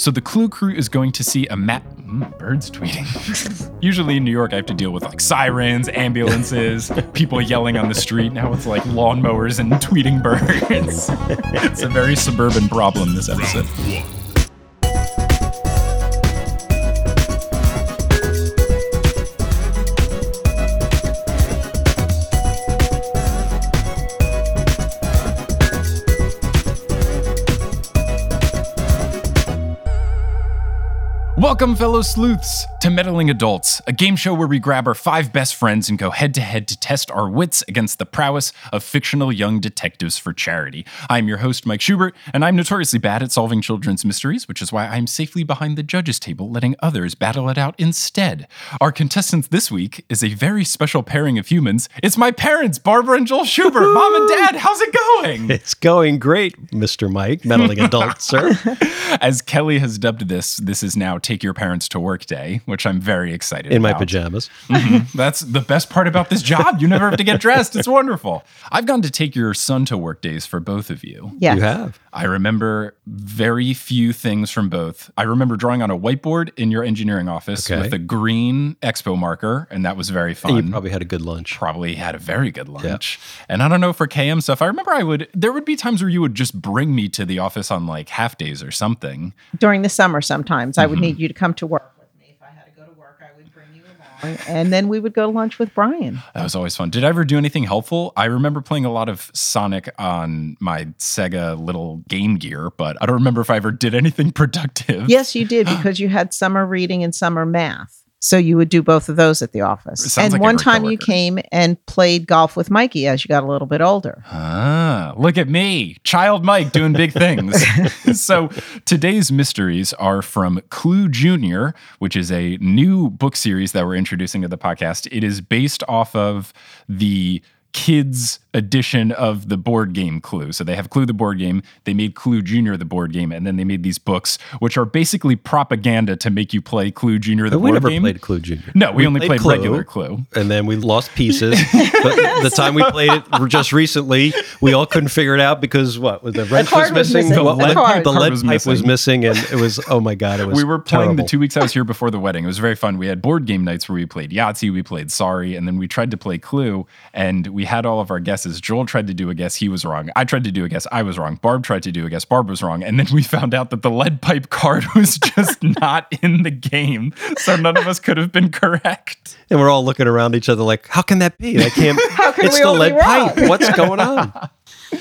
So the Clue crew is going to see a map. Mm, birds tweeting. Usually in New York, I have to deal with like sirens, ambulances, people yelling on the street. Now it's like lawnmowers and tweeting birds. it's a very suburban problem this episode. Welcome, fellow sleuths, to Meddling Adults, a game show where we grab our five best friends and go head to head to test our wits against the prowess of fictional young detectives for charity. I'm your host, Mike Schubert, and I'm notoriously bad at solving children's mysteries, which is why I'm safely behind the judges' table, letting others battle it out instead. Our contestant this week is a very special pairing of humans. It's my parents, Barbara and Joel Schubert. Mom and Dad, how's it going? It's going great, Mr. Mike, meddling adult, sir. As Kelly has dubbed this, this is now Take Your Parents to Work Day, which I'm very excited In my about. pajamas. Mhm. That's the best part about this job. You never have to get dressed. It's wonderful. I've gone to take your son to work days for both of you. Yes. You have. I remember very few things from both. I remember drawing on a whiteboard in your engineering office Okay. with a green expo marker, and that was very fun. And you probably had a good lunch. probably had a very good lunch. And I don't know for KM stuff. I remember I would there would be times where you would just bring me to the office on like half days or something. During the summer, sometimes I would Mm-hmm. need you to come to work with me. If I had to go to work, I would bring you along. And then we would go to lunch with Brian. That was always fun. Did I ever do anything helpful? I remember playing a lot of Sonic on my Sega little Game Gear, but I don't remember if I ever did anything productive. Yes, you did because you had summer reading and summer math. So you would do both of those at the office. And like one time you came and played golf with Mikey as you got a little bit older. Ah, look at me, child Mike doing big things. so today's mysteries are from Clue Junior, which is a new book series that we're introducing to the podcast. It is based off of the kids edition of the board game Clue. So they have Clue the board game, they made Clue Junior the board game, and then they made these books, which are basically propaganda to make you play Clue Junior the But we board never game. played Clue Junior. No, we, only played, Clue, regular Clue. And then we lost pieces. the, the time we played it just recently, we all couldn't figure it out because what? The wrench was card was missing. missing. The the card. the lead was pipe was missing. missing. And it was, oh my God, it was we were playing terrible. the two weeks I was here before the wedding. It was very fun. We had board game nights where we played Yahtzee, we played Sorry, and then we tried to play Clue. And we had all of our guesses. Joel tried to do a guess, he was wrong. I tried to do a guess, I was wrong. Barb tried to do a guess, Barb was wrong. And then we found out that the lead pipe card was just not in the game, so none of us could have been correct. And we're all looking around each other like, how can that be? I can't. How can it's we the all be lead wrong? pipe. What's going on?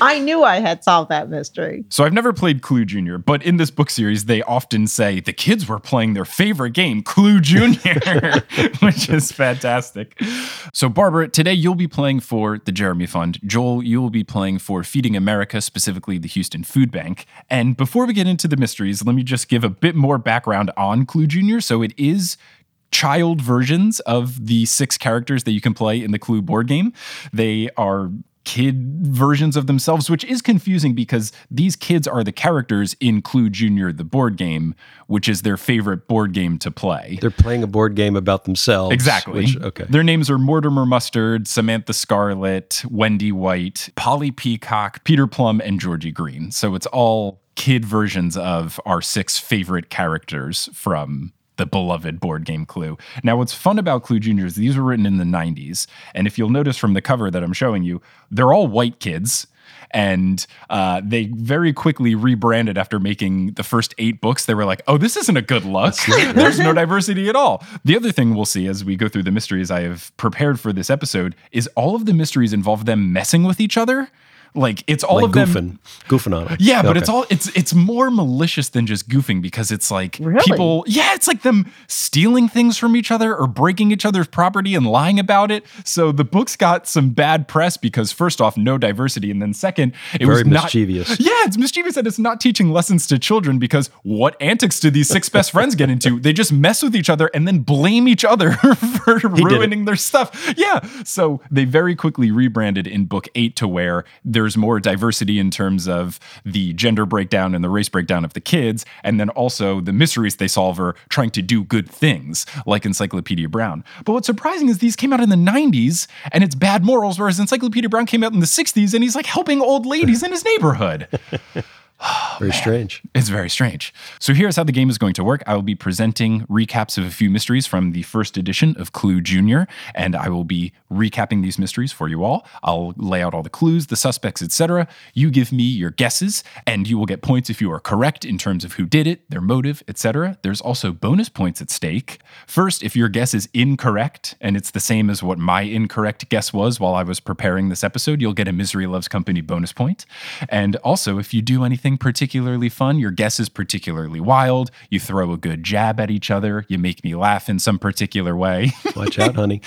I knew I had solved that mystery. So I've never played Clue Junior, but in this book series, they often say the kids were playing their favorite game, Clue Junior, which is fantastic. So Barbara, today you'll be playing for the Jeremy Fund. Joel, you will be playing for Feeding America, specifically the Houston Food Bank. And before we get into the mysteries, let me just give a bit more background on Clue Junior. So it is child versions of the six characters that you can play in the Clue board game. They are kid versions of themselves, which is confusing because these kids are the characters in Clue Junior, the board game, which is their favorite board game to play. They're playing a board game about themselves. Exactly. Which, okay. Their names are Mortimer Mustard, Samantha Scarlet, Wendy White, Polly Peacock, Peter Plum, and Georgie Green. So it's all kid versions of our six favorite characters from the beloved board game Clue. Now, what's fun about Clue Junior is these were written in the 90s. And if you'll notice from the cover that I'm showing you, they're all white kids. And uh, they very quickly rebranded after making the first eight books. They were like, oh, this isn't a good look. There's no diversity at all. The other thing we'll see as we go through the mysteries I have prepared for this episode is all of the mysteries involve them messing with each other. Like it's all like of them. goofing, goofing on it. Yeah, but Okay. it's all it's it's more malicious than just goofing because it's like Really? people yeah, it's like them stealing things from each other or breaking each other's property and lying about it. So the book's got some bad press because first off, no diversity, and then second, it Very was not mischievous. Yeah, it's mischievous and it's not teaching lessons to children because what antics do these six best friends get into? They just mess with each other and then blame each other for did it. ruining their stuff. Yeah. So they very quickly rebranded in book eight to where there's more diversity in terms of the gender breakdown and the race breakdown of the kids. And then also the mysteries they solve are trying to do good things, like Encyclopedia Brown. But what's surprising is these came out in the 90s and it's bad morals, whereas Encyclopedia Brown came out in the 60s and he's like helping old ladies in his neighborhood. Oh, very strange. It's very strange. So here's how the game is going to work. I will be presenting recaps of a few mysteries from the first edition of Clue Junior, and I will be recapping these mysteries for you all. I'll lay out all the clues, the suspects, etc. You give me your guesses, and you will get points if you are correct in terms of who did it, their motive, etc. There's also bonus points at stake. First, if your guess is incorrect and it's the same as what my incorrect guess was while I was preparing this episode, you'll get a Misery Loves Company bonus point. And also, if you do anything particularly fun, your guess is particularly wild, you throw a good jab at each other, you make me laugh in some particular way, Watch out, honey.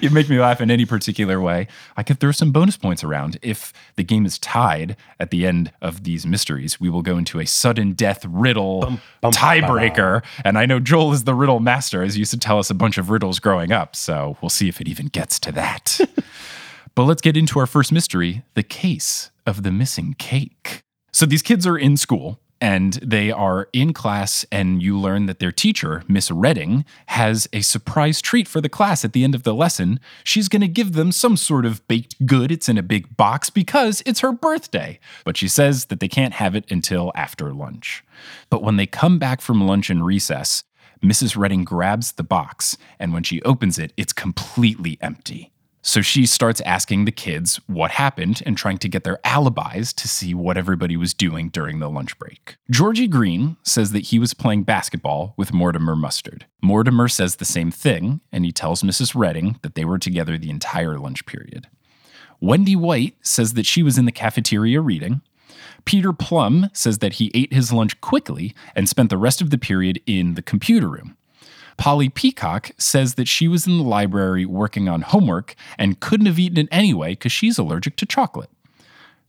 you make me laugh in any particular way, I could throw some bonus points around. If the game is tied at the end of these mysteries, we will go into a sudden death riddle tiebreaker. And I know Joel is the riddle master, as he used to tell us a bunch of riddles growing up. So we'll see if it even gets to that. but let's get into our first mystery the case of the missing cake. So these kids are in school and they are in class, and you learn that their teacher, Miss Redding, has a surprise treat for the class at the end of the lesson. She's going to give them some sort of baked good. It's in a big box because it's her birthday, but she says that they can't have it until after lunch. But when they come back from lunch and recess, Mrs. Redding grabs the box, and when she opens it, it's completely empty. So she starts asking the kids what happened and trying to get their alibis to see what everybody was doing during the lunch break. Georgie Green says that he was playing basketball with Mortimer Mustard. Mortimer says the same thing, and he tells Mrs. Redding that they were together the entire lunch period. Wendy White says that she was in the cafeteria reading. Peter Plum says that he ate his lunch quickly and spent the rest of the period in the computer room. Polly Peacock says that she was in the library working on homework and couldn't have eaten it anyway because she's allergic to chocolate.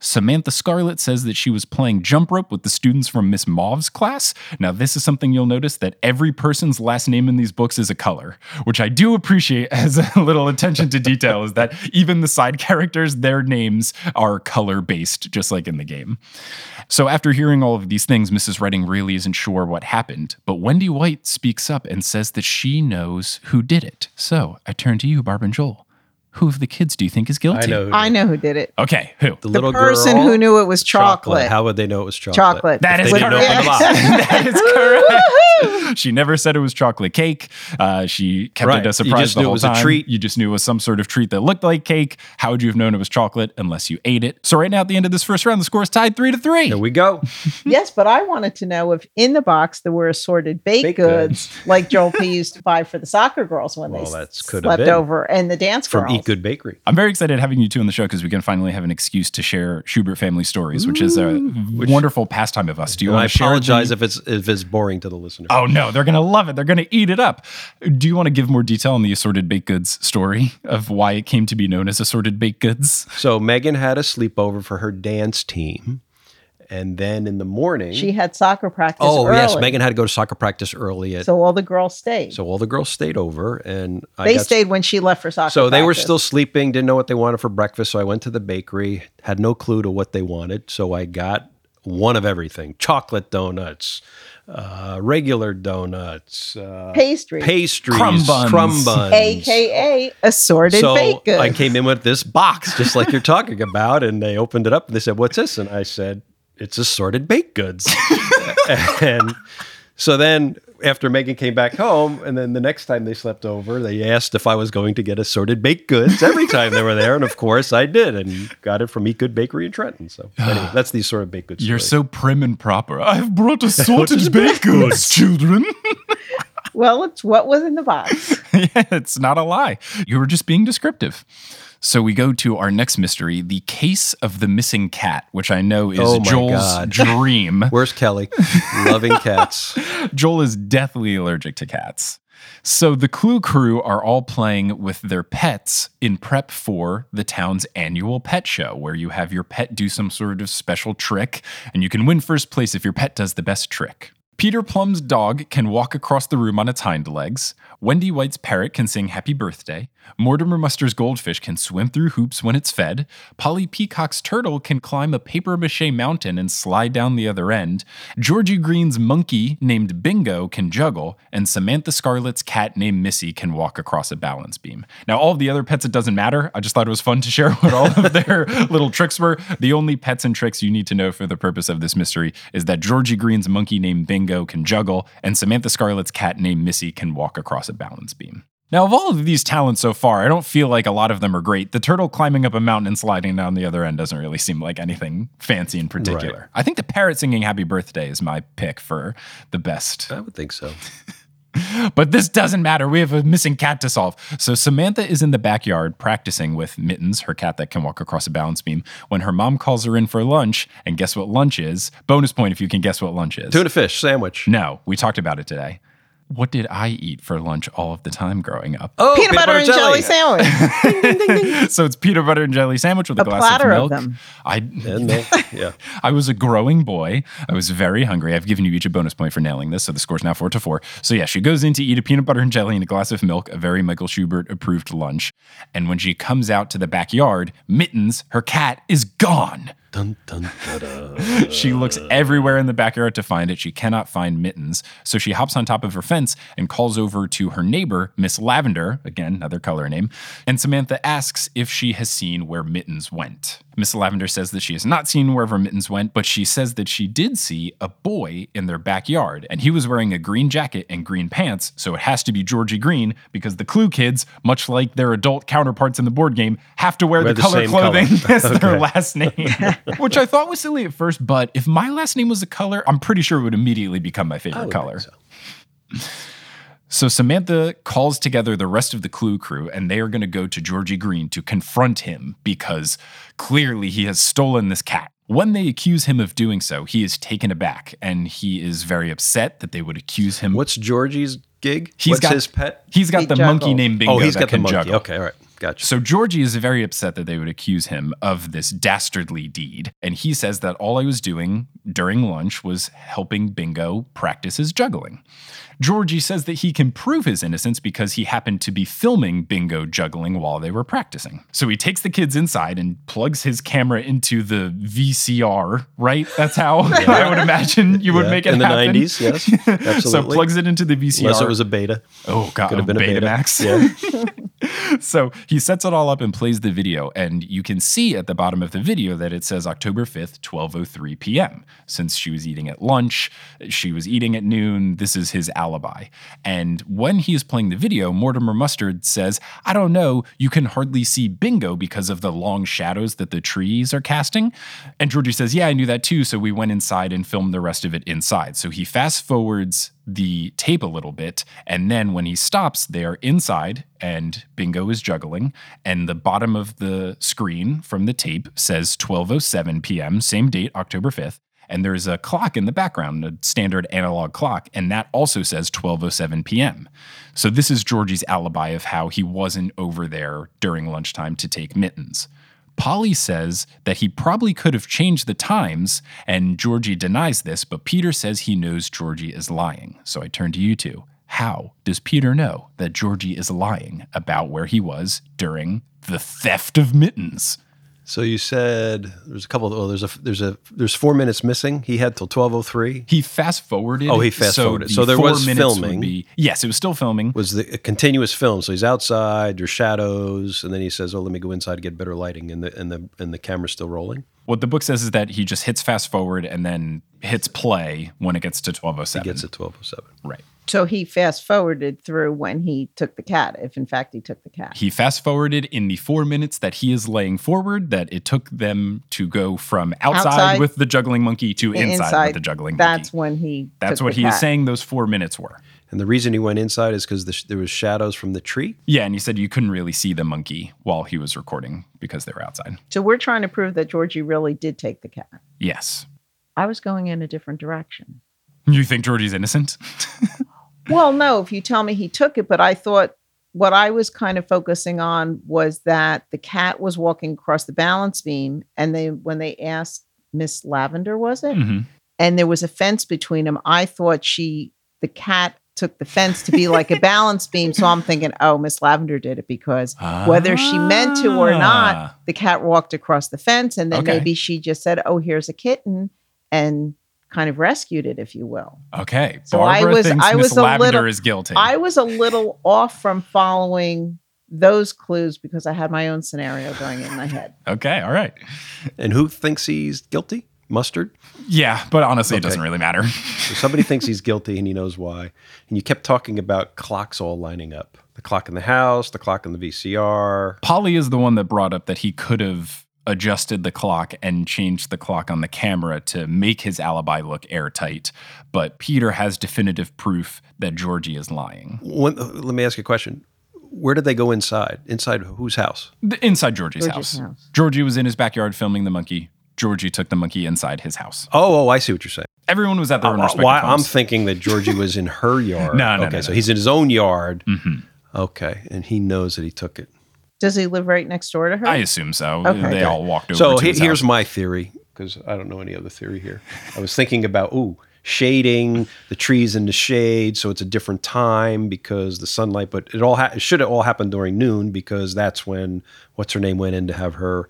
Samantha Scarlett says that she was playing jump rope with the students from Miss Mauve's class. Now, this is something you'll notice that every person's last name in these books is a color, which I do appreciate as a little attention to detail, is that even the side characters, their names are color based, just like in the game. So, after hearing all of these things, Mrs. Redding really isn't sure what happened, but Wendy White speaks up and says that she knows who did it. So, I turn to you, Barb and Joel. Who of the kids do you think is guilty? I know. Who I know who did it. Okay, who? The little kid. The little person girl. who knew it was chocolate. How would they know it was chocolate? Chocolate. That If is they didn't correct. open the box. that is correct. She never said it was chocolate cake. Uh, she kept Right. it a surprise just the knew it whole was a time. treat. You just knew it was some sort of treat that looked like cake. How would you have known it was chocolate unless you ate it? So right now, at the end of this first round, the score is tied three to three. There we go. yes, but I wanted to know if in the box there were assorted baked, Baked goods, like Joel P used to buy for the soccer girls when Well, they that's could slept over, and the dance From girls. Eat Good Bakery. I'm very excited having you two on the show because we can finally have an excuse to share Schubert family stories, which is a wonderful pastime of us. Do you want I to share apologize if it's if it's boring to the listener. Oh no, they're gonna love it. They're gonna eat it up. Do you want to give more detail on the assorted baked goods story of why it came to be known as assorted baked goods? So Megan had a sleepover for her dance team, and then in the morning, she had soccer practice. oh early, yes, Megan had to go to soccer practice early. At, so, So all the girls stayed. So all the girls stayed over, and I they got stayed when she left for soccer. So they were still sleeping, didn't know what they wanted for breakfast. So I went to the bakery, had no clue to what they wanted. So I got one of everything chocolate donuts, uh, regular donuts, uh, pastry, pastries, Crumb buns. crumb buns. aka assorted so baked goods. I came in with this box, just like you're talking about, and they opened it up and they said, "What's this?" And I said, "It's assorted baked goods." and so then, after Megan came back home, and then the next time they slept over, they asked if I was going to get assorted baked goods every time they were there, and of course I did, and got it from Eat Good Bakery in Trenton. So anyway, that's the assorted baked goods. You're story. so prim and proper. I've brought assorted baked goods, children. well, it's what was in the box. yeah, it's not a lie. You were just being descriptive. So we go to our next mystery, the case of the missing cat, which I know is Oh Joel's God. dream. Where's Kelly? Loving cats. Joel is deathly allergic to cats. So the Clue crew are all playing with their pets in prep for the town's annual pet show, where you have your pet do some sort of special trick, and you can win first place if your pet does the best trick. Peter Plum's dog can walk across the room on its hind legs. Wendy White's parrot can sing happy birthday. Mortimer Mustard's goldfish can swim through hoops when it's fed. Polly Peacock's turtle can climb a paper mache mountain and slide down the other end. Georgie Green's monkey named Bingo can juggle. And Samantha Scarlett's cat named Missy can walk across a balance beam. Now, all of the other pets, it doesn't matter. I just thought it was fun to share what all of their little tricks were. The only pets and tricks you need to know for the purpose of this mystery is that Georgie Green's monkey named Bingo can juggle, and Samantha Scarlett's cat named Missy can walk across a balance beam. Now, of all of these talents so far, I don't feel like a lot of them are great. The turtle climbing up a mountain and sliding down the other end doesn't really seem like anything fancy in particular. Right. I think the parrot singing happy birthday is my pick for the best. I would think so. But this doesn't matter. We have a missing cat to solve. So Samantha is in the backyard practicing with Mittens, her cat that can walk across a balance beam, when her mom calls her in for lunch. And guess what lunch is? Bonus point if you can guess what lunch is. Tuna fish sandwich. No, we talked about it today. What did I eat for lunch all of the time growing up? Oh, peanut, butter, and jelly, sandwich. so it's peanut butter and jelly sandwich with a, A glass platter of of them. I And milk. Yeah. I was a growing boy. I was very hungry. I've given you each a bonus point for nailing this, so the score's now four to four. So yeah, she goes in to eat a peanut butter and jelly and a glass of milk, a very Michael Schubert approved lunch. And when she comes out to the backyard, Mittens, her cat, is gone. Dun, dun. She looks everywhere in the backyard to find it. She cannot find Mittens. So she hops on top of her fence and calls over to her neighbor, Miss Lavender, again, another color name. And Samantha asks if she has seen where Mittens went. Miss Lavender says that she has not seen wherever Mittens went, but she says that she did see a boy in their backyard, and he was wearing a green jacket and green pants, so it has to be Georgie Green because the Clue kids, much like their adult counterparts in the board game, have to wear Wear the, the color clothing color. as their last name, which I thought was silly at first, but if my last name was a color, I'm pretty sure it would immediately become my I favorite would color. Think so. So Samantha calls together the rest of the Clue crew, and they are going to go to Georgie Green to confront him because clearly he has stolen this cat. When they accuse him of doing so, he is taken aback and he is very upset that they would accuse him. What's Georgie's gig? He's What's got- his pet? He's got He the monkey named Bingo Oh, he's that got the can monkey. juggle. Okay, all right. Gotcha. So Georgie is very upset that they would accuse him of this dastardly deed. And he says that all I was doing during lunch was helping Bingo practice his juggling. Georgie says that he can prove his innocence because he happened to be filming Bingo juggling while they were practicing. So he takes the kids inside and plugs his camera into the VCR, right? That's how I would imagine you would Yeah, make it in the happen. 90s, yes. Absolutely. so plugs it into the VCR. Unless it was a beta. oh god, Could have been a beta. Betamax. Yeah. so he sets it all up and plays the video, and you can see at the bottom of the video that it says October 5th, 12:03 p.m. Since she was eating at lunch, she was eating at noon. This is his alibi. And when he is playing the video, Mortimer Mustard says, "I don't know, you can hardly see Bingo because of the long shadows that the trees are casting." And Georgie says, "Yeah, I knew that too, so we went inside and filmed the rest of it inside." So he fast forwards the tape a little bit. And then when he stops, they are inside and Bingo is juggling. And the bottom of the screen from the tape says 12.07 p.m., same date, October 5th. And there's a clock in the background, a standard analog clock, and that also says 12:07 p.m. So this is Georgie's alibi of how he wasn't over there during lunchtime to take mittens. Polly says that he probably could have changed the times, and Georgie denies this, but Peter says he knows Georgie is lying. So I turn to you two. How does Peter know that Georgie is lying about where he was during the theft of mittens? So you said there's a couple. Of, oh, there's a there's a there's four minutes missing. He had till twelve oh three. He fast forwarded. Oh, he fast-forwarded. the So there four was filming. be- yes, it was still filming. Was the a continuous film? So he's outside. There's shadows, and then he says, "Oh, let me go inside to get better lighting." And the and the and the camera's still rolling. What the book says is that he just hits fast forward and then hits play when it gets to twelve oh He seven. gets it twelve oh seven. right. So he fast forwarded through when he took the cat, if in fact he took the cat. He fast forwarded in the four minutes that he is laying forward that it took them to go from outside, Outside. with the juggling monkey to inside, with the juggling That's monkey. when he. That's took what the he is saying those four minutes were. And the reason he went inside is because the sh- there was shadows from the tree. Yeah, and he said you couldn't really see the monkey while he was recording because they were outside. So we're trying to prove that Georgie really did take the cat. Yes. I was going in a different direction. You think Georgie's innocent? Well, no, if you tell me he took it, but I thought what I was kind of focusing on was that the cat was walking across the balance beam, and they when they asked Miss Lavender, was it? Mhm. and there was a fence between them. I thought she, the cat, took the fence to be like a balance beam. So I'm thinking, oh, Miss Lavender did it because whether she meant to or Ah. not, the cat walked across the fence, and then Okay. maybe she just said, "Oh, here's a kitten," and kind of rescued it, if you will. Okay. So I was- thinks I Miss was a Lavender little- is guilty. I was a little off from following those clues because I had my own scenario going in my head. okay. All right. And who thinks he's guilty? Mustard. Yeah, but honestly, it doesn't really matter. So somebody thinks he's guilty and he knows why. And you kept talking about clocks all lining up. The clock in the house, the clock in the VCR. Polly is the one that brought up that he could have adjusted the clock and changed the clock on the camera to make his alibi look airtight. But Peter has definitive proof that Georgie is lying. When, let me ask you a question. Where did they go inside? Inside whose house? The- Inside Georgie's Georgie's house. house. Georgie was in his backyard filming the monkey. Georgie took the monkey inside his house. Oh, oh, I see what you're saying. Everyone was at their own Uh, respective why I'm thinking that Georgie was in her yard. No, no, Okay, no, so he's in his own yard. Mhm. Okay, and he knows that he took it. Does he live right next door to her? I assume so. Okay. They Okay. all walked over So to he- his here's house. my theory because I don't know any other theory here. I was thinking about ooh shading the trees in the shade, so it's a different time because the sunlight. But it all ha- should have all happened during noon because that's when what's her name went in to have her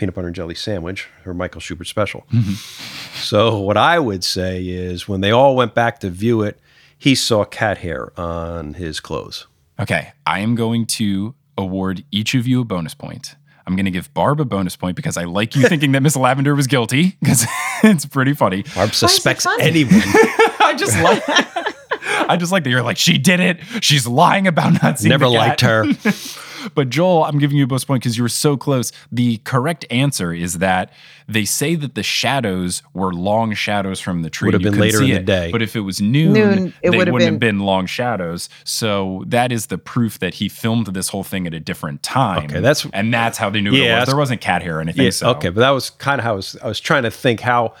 peanut butter and jelly sandwich, her Michael Schubert special. Mm-hmm. so what I would say is when they all went back to view it, he saw cat hair on his clothes. Okay, I am going to award each of you a bonus point. I'm going to give Barb a bonus point because I like you thinking that Miss Lavender was guilty because it's pretty funny. Barb suspects funny? anyone. I just like I just like that you're like she did it. She's lying about not seeing Never the cat. liked her. But Joel, I'm giving you a bonus point because you were so close. The correct answer is that they say that the shadows were long shadows from the tree. Would have been later in see the day. But if it was noon, Noon, it they would have wouldn't have been long shadows. So that is the proof that he filmed this whole thing at a different time. Okay, that's- and that's how they knew what Yeah, it was. that's- There wasn't cat hair or anything. Yeah, so okay, but that was kind of how I was. I was trying to think how he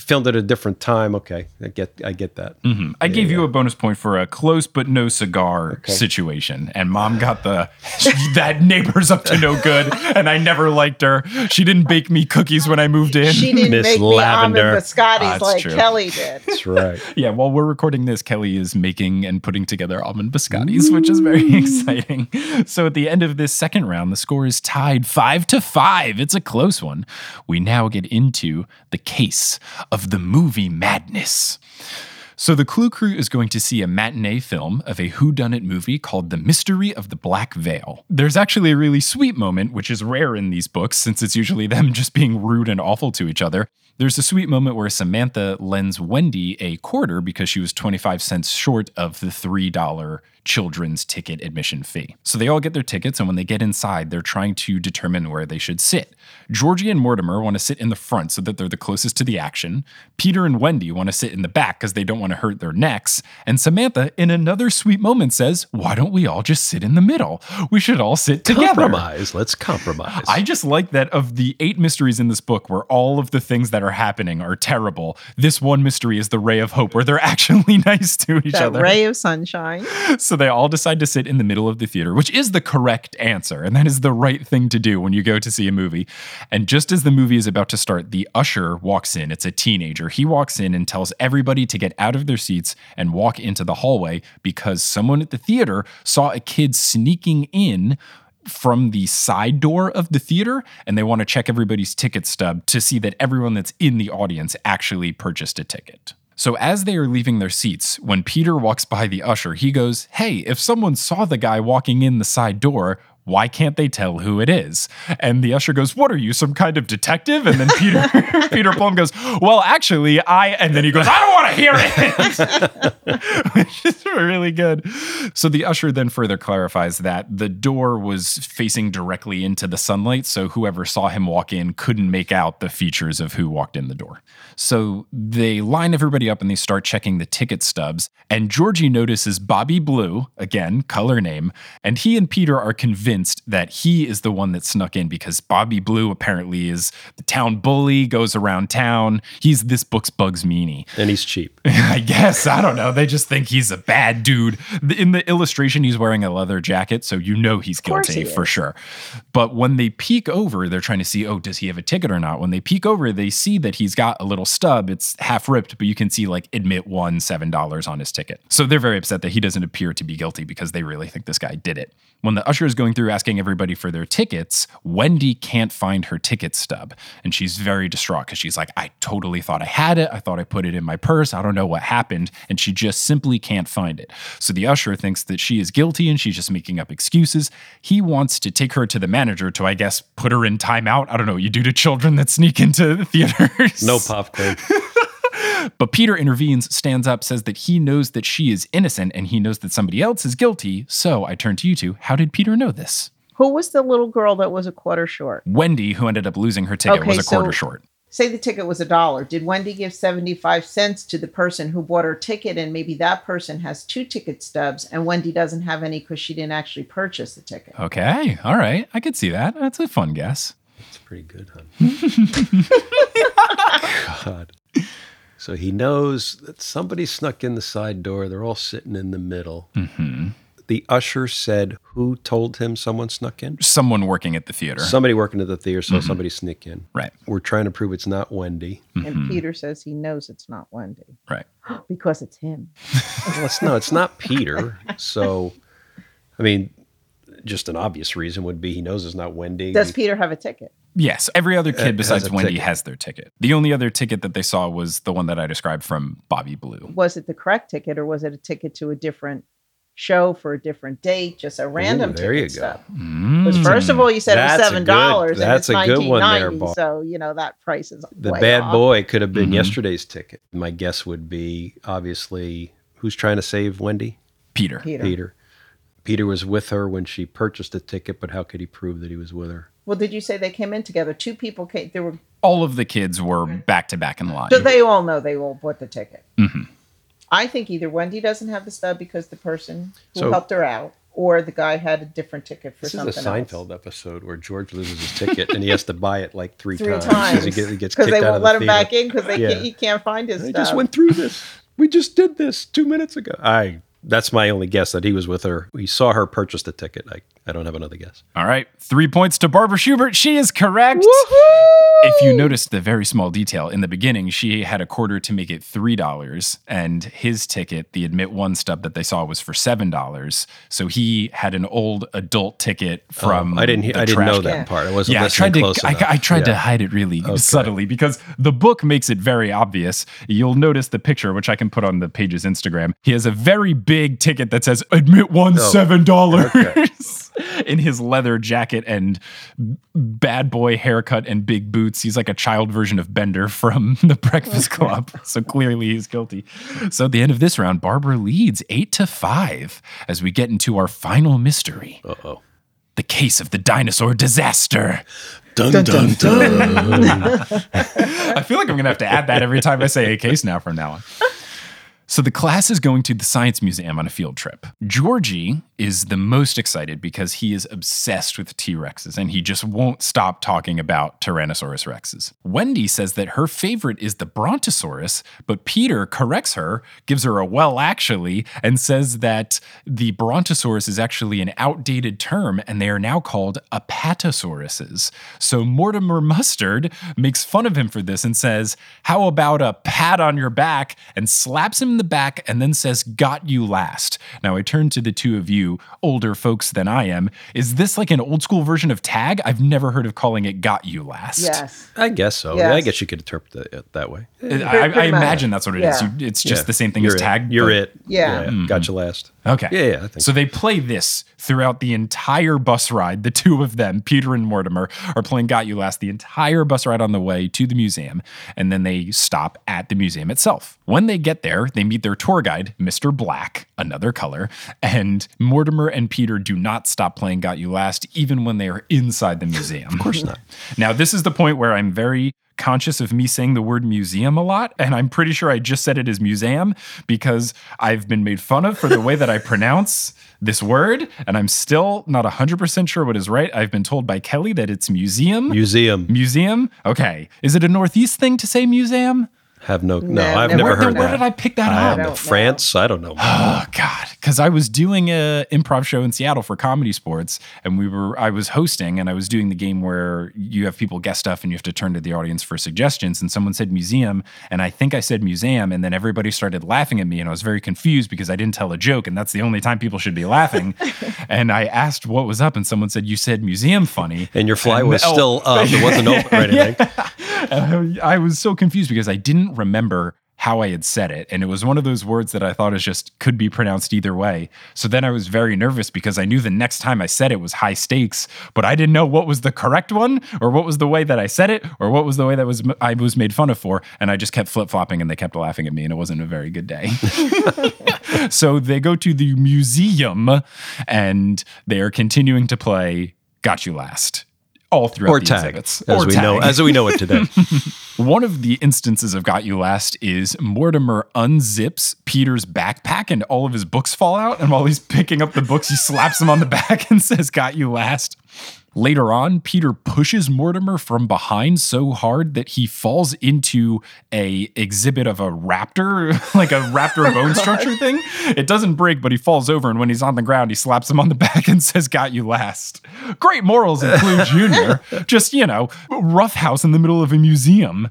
filmed at a different time. Okay, I get, I get that. Mhm. I gave you a bonus point for a close but no cigar situation, and Mom got the that neighbor's up to no good, and I never liked her. She didn't bake me cookies when I moved in. She didn't Miss make Lavender. me almond biscottis That's like true. Kelly did. That's right. yeah, while we're recording this, Kelly is making and putting together almond biscottis, which is very exciting. So at the end of this second round, the score is tied five to five. It's a close one. We now get into the case of the movie madness. So the Clue Crew is going to see a matinee film of a whodunit movie called The Mystery of the Black Veil. There's actually a really sweet moment, which is rare in these books since it's usually them just being rude and awful to each other. There's a sweet moment where Samantha lends Wendy a quarter because she was 25 cents short of the $3 children's ticket admission fee. So they all get their tickets, and when they get inside, they're trying to determine where they should sit. Georgie and Mortimer want to sit in the front so that they're the closest to the action. Peter and Wendy want to sit in the back because they don't want to hurt their necks. And Samantha, in another sweet moment, says, Why don't we all just sit in the middle? We should all sit together. Compromise. Let's compromise. I just like that of the eight mysteries in this book where all of the things that are happening are terrible. This one mystery is the ray of hope where they're actually nice to each That other. ray of sunshine. So they all decide to sit in the middle of the theater, which is the correct answer. And that is the right thing to do when you go to see a movie. And just as the movie is about to start, the usher walks in. It's a teenager. He walks in and tells everybody to get out of their seats and walk into the hallway because someone at the theater saw a kid sneaking in from the side door of the theater and they want to check everybody's ticket stub to see that everyone that's in the audience actually purchased a ticket. So as they are leaving their seats, when Peter walks by the usher, he goes, Hey, if someone saw the guy walking in the side door, why can't they tell who it is? And the usher goes, What are you, some kind of detective? And then Peter Peter Plum goes, Well, actually, I and then he goes, I don't want to hear it. Which is really good. So the usher then further clarifies that the door was facing directly into the sunlight, so whoever saw him walk in couldn't make out the features of who walked in the door. So they line everybody up and they start checking the ticket stubs. And Georgie notices Bobby Blue, again, color name, and he and Peter are convinced convinced that he is the one that snuck in because Bobby Blue apparently is the town bully, goes around town. He's this book's Bugs Meany. And he's cheap. I guess. I don't know. They just think he's a bad dude. In the illustration, he's wearing a leather jacket, so you know he's guilty he for sure. But when they peek over, they're trying to see, oh, does he have a ticket or not? When they peek over, they see that he's got a little stub. It's half ripped, but you can see like admit one $7 on his ticket. So they're very upset that he doesn't appear to be guilty because they really think this guy did it. When the usher is going through asking everybody for their tickets, Wendy can't find her ticket stub. And she's very distraught because she's like, I totally thought I had it. I thought I put it in my purse. I don't know what happened. And she just simply can't find it. So the usher thinks that she is guilty and she's just making up excuses. He wants to take her to the manager to, I guess, put her in timeout. I don't know what you do to children that sneak into the theaters. No popcorn. But Peter intervenes, stands up, says that he knows that she is innocent and he knows that somebody else is guilty. So I turn to you two. How did Peter know this? Who was the little girl that was a quarter short? Wendy, who ended up losing her ticket, Okay, was a quarter so- short. Say the ticket was a dollar. Did Wendy give 75 cents to the person who bought her ticket? And maybe that person has two ticket stubs and Wendy doesn't have any because she didn't actually purchase the ticket. Okay, all right. I could see that. That's a fun guess. It's pretty good, hon. God. So he knows that somebody snuck in the side door. They're all sitting in the middle. hmm The usher said, Who told him someone snuck in? Someone working at the theater. Somebody working at the theater saw somebody sneak in. right, We're trying to prove it's not Wendy. And Peter says he knows it's not Wendy right. because it's him. Well, it's, no, it's not Peter. So, I mean, just an obvious reason would be he knows it's not Wendy. Does Peter have a ticket? Yes, every other Uh, kid has besides a Wendy ticket. has their ticket. The only other ticket that they saw was the one that I described from Bobby Blue. Was it the correct ticket or was it a ticket to a different show for a different date? Just a random ticket. there ticket you go. stub. Because first of Mm. all, you said it was seven good- dollars, and that's it's a good one there, 1990, Bob. So you know that price is the bad off. boy could have been Mhm. yesterday's ticket. My guess would be obviously who's trying to save Wendy? Peter. Peter. Peter. Peter was with her when she purchased the ticket, but how could he prove that he was with her? Well, did you say they came in together? Two people came. There were. All of the kids were back to back in line. So they all know they all bought the ticket. Mhm. I think either Wendy doesn't have the stub because the person who So- helped her out, or the guy had a different ticket for This is something a Seinfeld else. episode where George loses his ticket and he has to buy it like three, Three times times he, get- he gets because they won't of let the him theater. back in because they Yeah. can't, he can't find his I stuff. just went through this. We just did this two minutes ago. I. That's my only guess that he was with her. We saw her purchase the ticket. I, I don't have another guess. All right, three points to Barbara Schubert. She is correct. If you noticed the very small detail in the beginning, she had a quarter to make it three dollars, and his ticket, the admit one stub that they saw, was for seven dollars. So he had an old adult ticket oh, from. Oh, I didn't. he- the I didn't know can. that part. I wasn't Yeah, I tried to. close I, enough. I tried to hide it really subtly because the book makes it very obvious. You'll notice the picture, which I can put on the page's Instagram. He has a very big ticket that says "Admit one Oh, seven dollars" okay. in his leather jacket and bad boy haircut and big boots. He's like a child version of Bender from The Breakfast Club. so clearly he's guilty. So at the end of this round, Barbara leads eight to five as we get into our final mystery Uh oh. the case of the dinosaur disaster. Dun dun dun. I feel like I'm going to have to add that every time I say a case now from now on. So the class is going to the Science Museum on a field trip. Georgie is the most excited because he is obsessed with T Rexes and he just won't stop talking about Tyrannosaurus Rexes. Wendy says that her favorite is the Brontosaurus, but Peter corrects her, gives her a well actually, and says that the Brontosaurus is actually an outdated term and they are now called Apatosauruses. So Mortimer Mustard makes fun of him for this and says, How about a pat on your back? and slaps him in the back and then says, Got you last. Now I turn to the two of you, older folks than I am. Is this like an old school version of tag? I've never heard of calling it Got You Last. Yes. I guess so. Yeah, I guess you could interpret it it that way. I, Pretty- I pretty much. imagine that's what it is. Yeah. You, it's just Yeah. the same thing You're as it. tag. You're but- it. Yeah. Mm-hmm. Got you last. Okay. Yeah, yeah, I think so. They play this throughout the entire bus ride. The two of them, Peter and Mortimer, are playing Got You Last the entire bus ride on the way to the museum. And then they stop at the museum itself. When they get there, they meet their tour guide, Mr. Black, another color. And Mortimer and Peter do not stop playing Got You Last, even when they are inside the museum. Of course not. Now, this is the point where I'm very conscious of me saying the word museum a lot, and I'm pretty sure I just said it as museum because I've been made fun of for the way that I pronounce this word, and I'm still not 100% sure what is right. I've been told by Kelly that it's museum. Museum. museum? Okay. Is it a Northeast thing to say museum? Have no, no, No, I've no, never where, heard where that. Where did I pick that I up? don't know. know. France? I don't know. Oh God! Because I was doing a improv show in Seattle for Comedy Sports, and we were I was hosting, and I was doing the game where you have people guess stuff, and you have to turn to the audience for suggestions. And someone said museum, and I think I said museum, and then everybody started laughing at me, and I was very confused because I didn't tell a joke, and that's the only time people should be laughing. and I asked what was up, and someone said you said museum funny, and your fly And- was oh. still up. It wasn't open or anything. I was so confused because I didn't remember how I had said it. And it was one of those words that I thought is just could be pronounced either way. So then I was very nervous because I knew the next time I said it was high stakes, but I didn't know what was the correct one or what was the way that I said it or what was the way that was I was made fun of for. And I just kept flip flopping and they kept laughing at me and it wasn't a very good day. so they go to the museum and they are continuing to play Got You Last. All throughout Or the tag, exhibits. as Or we know, as we know it today. One of the instances of Got You Last is Mortimer unzips Peter's backpack and all of his books fall out. And while he's picking up the books, he slaps him on the back and says, Got You Last. Later on, Peter pushes Mortimer from behind so hard that he falls into a exhibit of a raptor, like a raptor bone structure thing. It doesn't break, but he falls over, and when he's on the ground, he slaps him on the back and says, "Got you last." Great morals in Clue Junior. Just you know, roughhouse in the middle of a museum.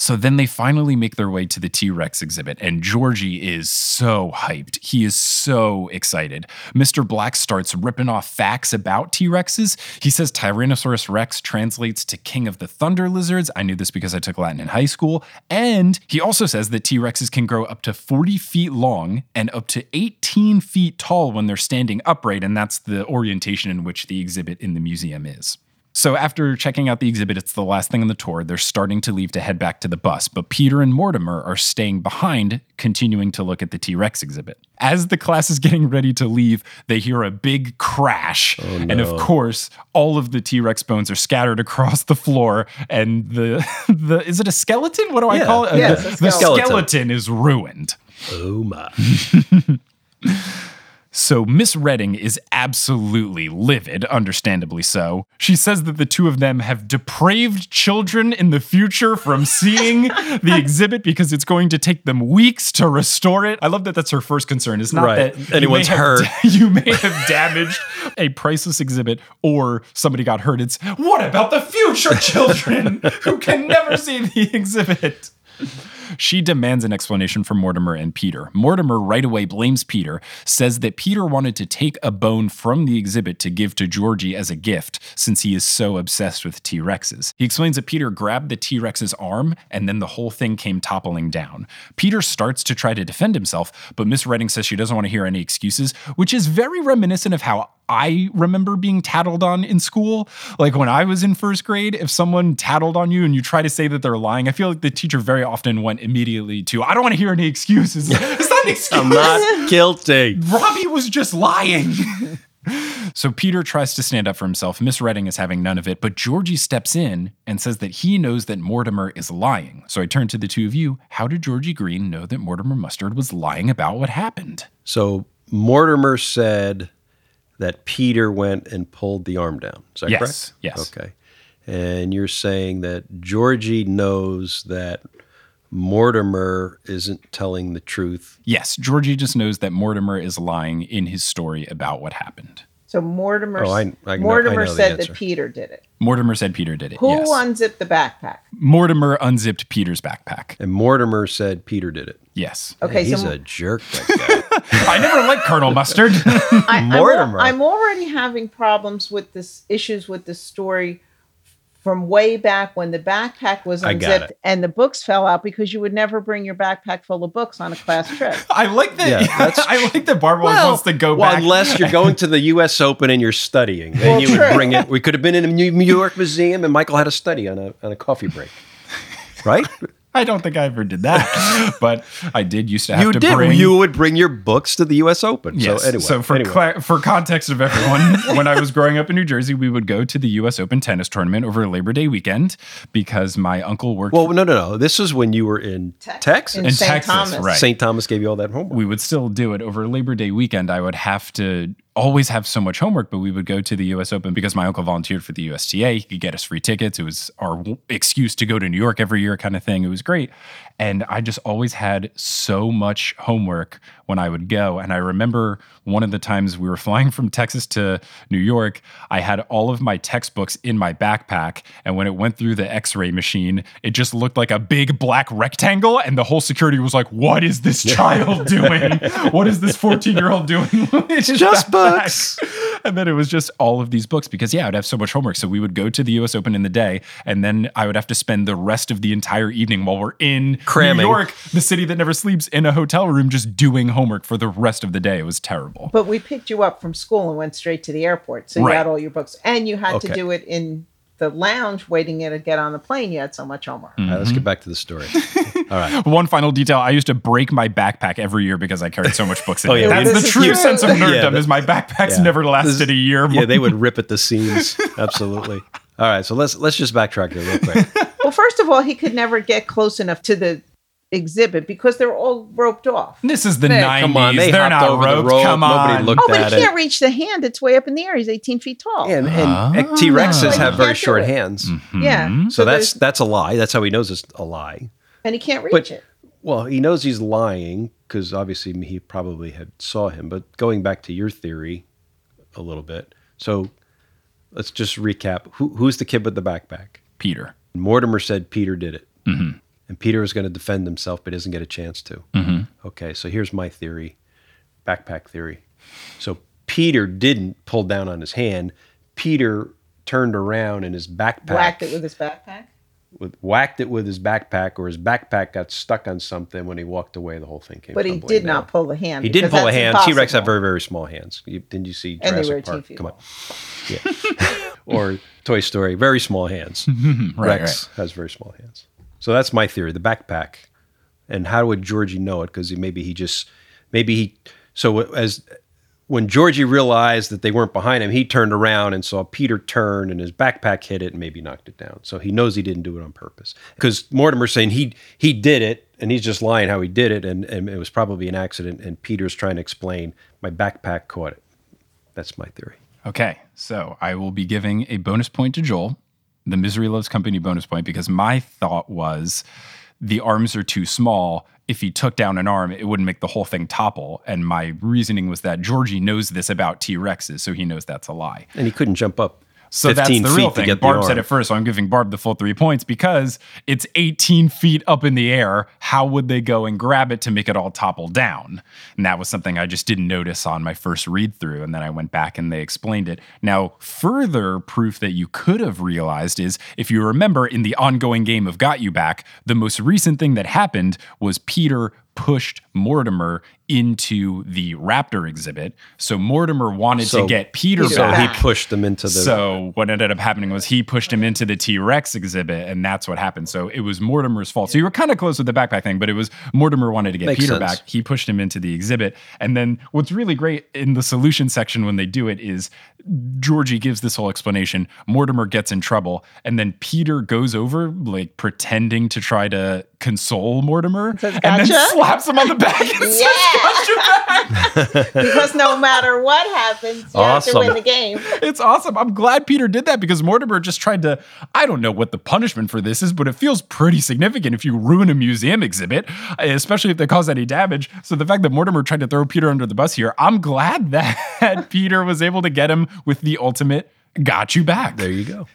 So then they finally make their way to the T Rex exhibit, and Georgie is so hyped. He is so excited. Mr. Black starts ripping off facts about T Rexes. He says Tyrannosaurus Rex translates to King of the Thunder Lizards. I knew this because I took Latin in high school. And he also says that T Rexes can grow up to 40 feet long and up to 18 feet tall when they're standing upright, and that's the orientation in which the exhibit in the museum is. So after checking out the exhibit, it's the last thing on the tour. They're starting to leave to head back to the bus, but Peter and Mortimer are staying behind, continuing to look at the T Rex exhibit. As the class is getting ready to leave, they hear a big crash. Oh, and of course, all of the T Rex bones are scattered across the floor. And the, the is it a skeleton? What do I call it? Yes, the, the skeleton. skeleton is ruined. oh my. So Miss Redding is absolutely livid, understandably so. She says that the two of them have depraved children in the future from seeing the exhibit because it's going to take them weeks to restore it. I love that that's her first concern. It's not Right. that Anyone's have hurt. da- you may have damaged a priceless exhibit or somebody got hurt. It's what about the future children who can never see the exhibit? She demands an explanation from Mortimer and Peter. Mortimer right away blames Peter, says that Peter wanted to take a bone from the exhibit to give to Georgie as a gift since he is so obsessed with T Rexes. He explains that Peter grabbed the T Rex's arm and then the whole thing came toppling down. Peter starts to try to defend himself, but Miss Redding says she doesn't want to hear any excuses, which is very reminiscent of how I remember being tattled on in school. Like when I was in first grade, if someone tattled on you and you try to say that they're lying, I feel like the teacher very often went immediately to, I don't want to hear any excuses. It's not an excuse. I'm not guilty. Robbie was just lying. so Peter tries to stand up for himself. Miss Redding is having none of it, but Georgie steps in and says that he knows that Mortimer is lying. So I turn to the two of you. How did Georgie Green know that Mortimer Mustard was lying about what happened? So Mortimer said that Peter went and pulled the arm down. Is that Yes, correct? yes. Okay. And you're saying that Georgie knows that Mortimer isn't telling the truth. Yes, Georgie just knows that Mortimer is lying in his story about what happened. So Mortimer, Oh, I- I know- I Mortimer know the said that Peter did it. Mortimer said Peter did it. Who yes. unzipped the backpack? Mortimer unzipped Peter's backpack. And Mortimer said Peter did it. Yes. Okay, He's so a jerk, that guy. I never liked Colonel Mustard. I, I'm Mortimer. I'm, already having problems with this issues with the story from way back when the backpack was unzipped and the books fell out because you would never bring your backpack full of books on a class trip. I like that. Yeah, that's- I like that Barbara always wants to go well, back. unless you're going to the U.S. Open and you're studying, then Well, you would true. bring it. We could have been in a New New York Museum, and Michael had a study on a on a coffee break, right? I don't think I ever did that, but I did used to have You to did. bring. You would bring your books to the U.S. Open. Yes. So anyway, for anyway. cla- for context of everyone, when I was growing up in New Jersey, we would go to the U.S. Open tennis tournament over Labor Day weekend because my uncle worked. well, no, no, no. This is when you were in Tex- Texas. in in St. Texas, Thomas. right? St. Thomas gave you all that homework. we would still do it over Labor Day weekend. I would have to always have so much homework, but we would go to the US Open because my uncle volunteered for the USTA. He could get us free tickets. It was our excuse to go to New York every year, kind of thing. It was great. And I just always had so much homework when I would go. And I remember one of the times we were flying from Texas to New York, I had all of my textbooks in my backpack. And when it went through the x ray machine, it just looked like a big black rectangle. And the whole security was like, What is this child doing? What is this 14 year old doing? It's Just books. and then it was just all of these books because yeah, I'd have so much homework. So we would go to the US Open in the day, and then I would have to spend the rest of the entire evening while we're in Cramming. New York, the city that never sleeps, in a hotel room just doing homework for the rest of the day. It was terrible. But we picked you up from school and went straight to the airport. So you Right. had all your books. And you had to do it in the lounge waiting to get on the plane. You had so much homework. All right, let's get mm-hmm. back to the story. All right. One final detail: I used to break my backpack every year because I carried so much books in Oh, it. yeah, That's the true true. sense of Yeah, nerddom. that- is my backpacks Yeah. never lasted This- a year. Yeah, they would rip at the seams. Absolutely. All right, so let's let's just backtrack here real quick. Well, first of all, he could never get close enough to the exhibit because they're all roped off. This is the Man, 90s. come on, they They're not over the roped. rope. Come Nobody on. looked Oh, but at he can't reach the hand. It's way up in the air. He's 18 feet tall. And, Ah. and T Rexes Like, have very can't do short hands, Yeah. so that's that's a lie. That's how he knows it's a lie. And he can't reach But it. well, he knows he's lying because obviously he probably had saw him. But going back to your theory a little bit, so let's just recap. Who, who's the kid with the backpack? Peter. Mortimer said Peter did it. Mm-hmm. And Peter was going to defend himself, but doesn't get a chance to. Mm-hmm. Okay, so here's my theory backpack theory. So Peter didn't pull down on his hand. Peter turned around and his backpack Whacked it with his backpack. With, whacked it with his backpack, or his backpack got stuck on something. When he walked away, the whole thing came. But he did down. not pull the hand. He didn't pull a hand. T Rex have very, very small hands. You, didn't you see And they Jurassic were Park? Come on. Yeah. or Toy Story, very small hands. Right, Rex has very small hands. So that's my theory, the backpack. And how would Georgie know it? Because maybe he just, maybe he, so as, when Georgie realized that they weren't behind him, he turned around and saw Peter turn and his backpack hit it and maybe knocked it down. So he knows he didn't do it on purpose. Because Mortimer's saying he he did it and he's just lying how he did it and, and it was probably an accident and Peter's trying to explain my backpack caught it. That's my theory. Okay, so I will be giving a bonus point to Joel, the Misery Loves Company bonus point, because my thought was the arms are too small. If he took down an arm, it wouldn't make the whole thing topple. And my reasoning was that Georgie knows this about T Rexes, so he knows that's a lie. And he couldn't jump up. So that's the real to thing. Barb said it first, so I'm giving Barb the full three points because it's 18 feet up in the air. How would they go and grab it to make it all topple down? And that was something I just didn't notice on my first read through. And then I went back and they explained it. Now, further proof that you could have realized is if you remember in the ongoing game of Got You Back, the most recent thing that happened was Peter pushed Mortimer into the Raptor exhibit. So Mortimer wanted So- to get Peter, So back. he pushed them into the. So what ended up happening was he pushed him into the T Rex exhibit, and that's what happened. So it was Mortimer's fault. So you were kind of close with the backpack thing, but it was Mortimer wanted to get Makes Peter sense. back. He pushed him into the exhibit, and then what's really great in the solution section when they do it is Georgie gives this whole explanation. Mortimer gets in trouble, and then Peter goes over like pretending to try to console Mortimer, Says, and then slaps him on the back and says, Yeah. "Gotcha back." because no matter what happens, you have to win the game. It's awesome. I'm glad Peter did that because Mortimer just tried to. I don't know what the punishment for this is, but it feels pretty significant if you ruin a museum exhibit, especially if they cause any damage. So the fact that Mortimer tried to throw Peter under the bus here, I'm glad that Peter was able to get him with the ultimate got you back. there you go.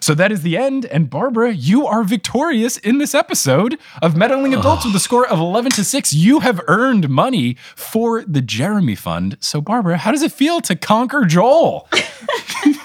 So that is the end. And Barbara, you are victorious in this episode of Meddling Adults with a score of 11 to 6. You have earned money for the Jeremy Fund. So, Barbara, how does it feel to conquer Joel?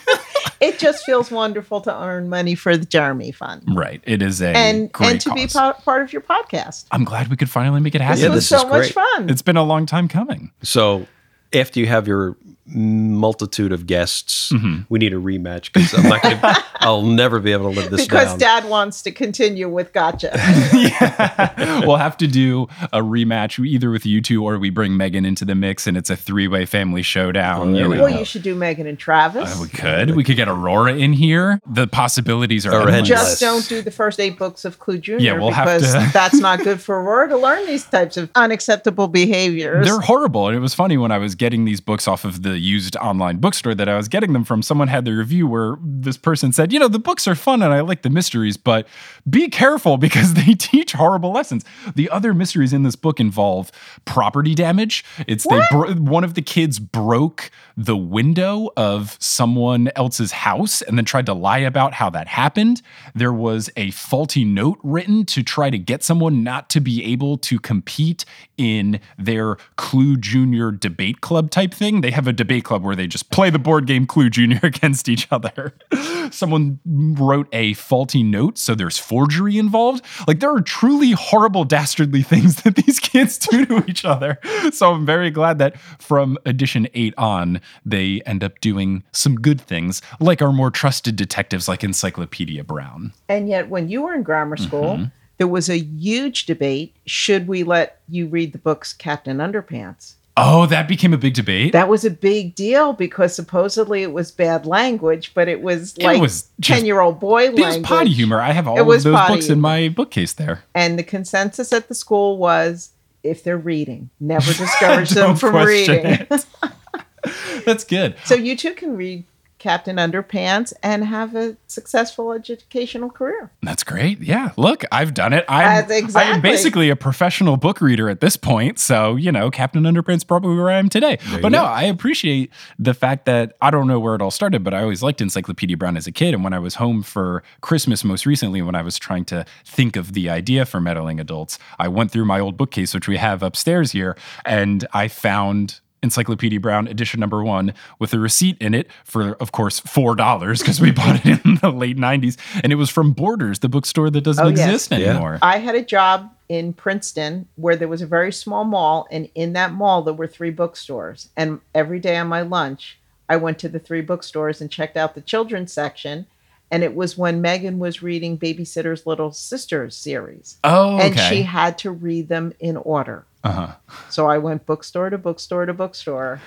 It just feels wonderful to earn money for the Jeremy Fund Right. It is a and great and to be cause. part, part of your podcast. I'm glad we could finally make it This happen. Yeah, was this so is much fun. It's been a long time coming. So after you have your multitude of guests. Mm-hmm. We need a rematch because I'm not gonna, I'll never be able to live this because down. dad wants to continue with gotcha. yeah. We'll have to do a rematch either with you two or we bring Megan into the mix and it's a three way family showdown. Oh, there you we know. well, you should do Megan and Travis. Uh, we could. We could get Aurora in here. The possibilities are endless. Just don't do the first eight books of Clue Jr. Yeah, we'll have because to- that's not good for Aurora to learn these types of unacceptable behaviors. They're horrible. And it was funny when I was getting these books off of the used online bookstore that I was getting them from. Someone had the review where this person said, You know, the books are fun and I like the mysteries, but be careful because they teach horrible lessons. The other mysteries in this book involve property damage. It's they bro- one of the kids broke the window of someone else's house and then tried to lie about how that happened. There was a faulty note written to try to get someone not to be able to compete in their Clue Junior debate club type thing. They have a debate club where they just play the board game Clue Junior against each other. Someone wrote a faulty note, so there's forgery involved. Like there are truly horrible, dastardly things that these kids do to each other. So I'm very glad that from edition eight on, they end up doing some good things, like our more trusted detectives like Encyclopedia Brown. and yet, when you were in grammar school, Mm-hmm. there was a huge debate should we let you read the books Captain Underpants? Oh, that became a big debate. That was a big deal because supposedly it was bad language, but it was It like was just- 10 year old boy it was potty humor. I have all It of was those books in my bookcase there. And the consensus at the school was if they're reading, never discourage them from reading. That's good. So you too can read Captain Underpants and have a successful educational career. That's great. Yeah. Look, I've done it. I'm, That's exactly. I'm basically a professional book reader at this point. So, you know, Captain Underpants's probably where I am today. you But no, go. I appreciate the fact that I don't know where it all started, but I always liked Encyclopedia Brown as a kid. And when I was home for Christmas most recently, when I was trying to think of the idea for meddling adults, I went through my old bookcase, which we have upstairs here, and I found Encyclopedia Brown edition number one with a receipt in it for, of course, four dollars because we bought it in the late '90s, and it was from Borders, the bookstore that doesn't Oh, yes. exist Yeah. anymore. I had a job in Princeton where there was a very small mall, and in that mall there were three bookstores. And every day on my lunch, I went to the three bookstores and checked out the children's section. And it was when Megan was reading Babysitter's Little Sisters series. oh, okay. And she had to read them in order. uh-huh. So I went bookstore to bookstore to bookstore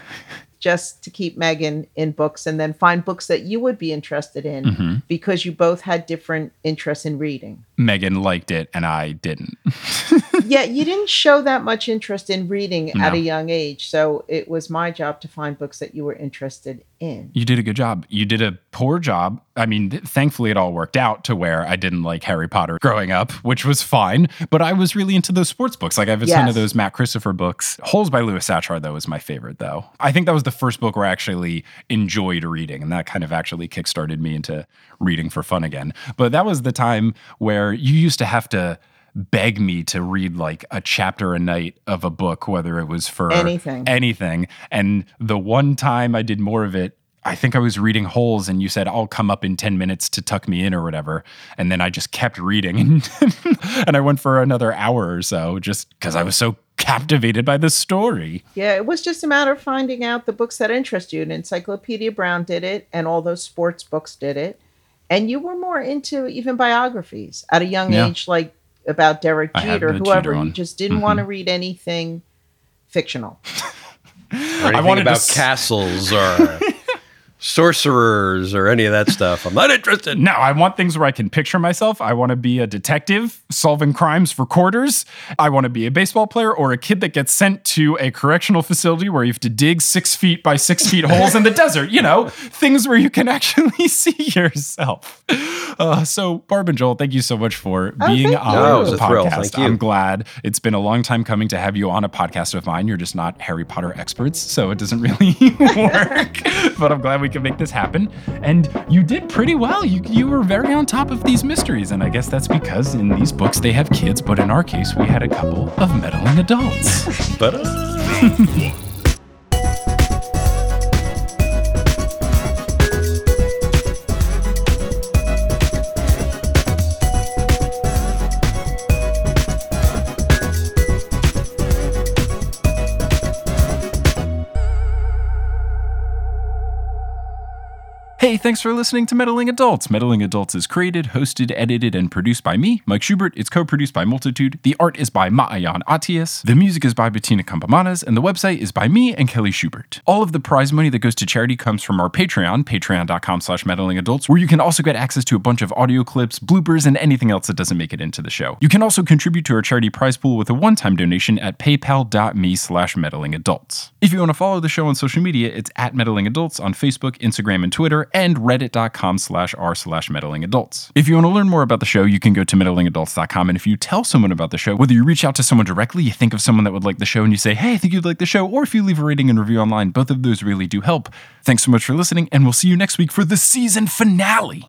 just to keep Megan in books and then find books that you would be interested in Mm-hmm. because you both had different interests in reading. Megan liked it, and I didn't. yeah, you didn't show that much interest in reading at a young age. So it was my job to find books that you were interested in. You did a good job. You did a poor job. I mean, th- thankfully, it all worked out to where I didn't like Harry Potter growing up, which was fine. But I was really into those sports books. Like I have a ton of those Matt Christopher books. Holes by Louis Sachar, though, is my favorite, though. I think that was the first book where I actually enjoyed reading, and that kind of actually kickstarted me into reading for fun again. But that was the time where you used to have to beg me to read like a chapter a night of a book, whether it was for Anything. anything. And the one time I did more of it, I think I was reading Holes and you said, I'll come up in 10 minutes to tuck me in or whatever. And then I just kept reading and, and I went for another hour or so just because I was so captivated by the story. Yeah, it was just a matter of finding out the books that interest you. And Encyclopedia Brown did it, and all those sports books did it. And you were more into even biographies at a young Yeah. age, like about Derek I have Jeter, the whoever. Jeter You just didn't want to mm-hmm. read anything fictional. or anything wanted to about s- castles or sorcerers or any of that stuff. I'm not interested. No, I want things where I can picture myself. I want to be a detective solving crimes for quarters. I want to be a baseball player or a kid that gets sent to a correctional facility where you have to dig six feet by six feet holes in the desert. You know, things where you can actually see yourself. Uh, so, Barb and Joel, thank you so much for being thank on. No, the podcast. Thank you. I'm glad. It's been a long time coming to have you on a podcast of mine. You're just not Harry Potter experts, so it doesn't really work. but I'm glad we can make this happen. And you did pretty well. You you were very on top of these mysteries, and I guess that's because in these books they have kids, but in our case we had a couple of meddling adults. But uh, thanks for listening to Meddling Adults. Meddling Adults is created, hosted, edited, and produced by me, Mike Schubert. It's co produced by Multitude. The art is by Maayan Atias. The music is by Bettina Campomanes, and the website is by me and Kelly Schubert. All of the prize money that goes to charity comes from our Patreon, patreon.com slash meddlingadults, where you can also get access to a bunch of audio clips, bloopers, and anything else that doesn't make it into the show. You can also contribute to our charity prize pool with a one-time donation at paypal.me slash meddlingadults. If you want to follow the show on social media, it's at meddlingadults on Facebook, Instagram, and Twitter, and reddit.com slash r slash. If you want to learn more about the show, you can go to meddlingadults.com, and if you tell someone about the show, whether you reach out to someone directly, you think of someone that would like the show, and you say, hey, I think you'd like the show, or if you leave a rating and review online, both of those really do help. Thanks so much for listening, and we'll see you next week for the season finale.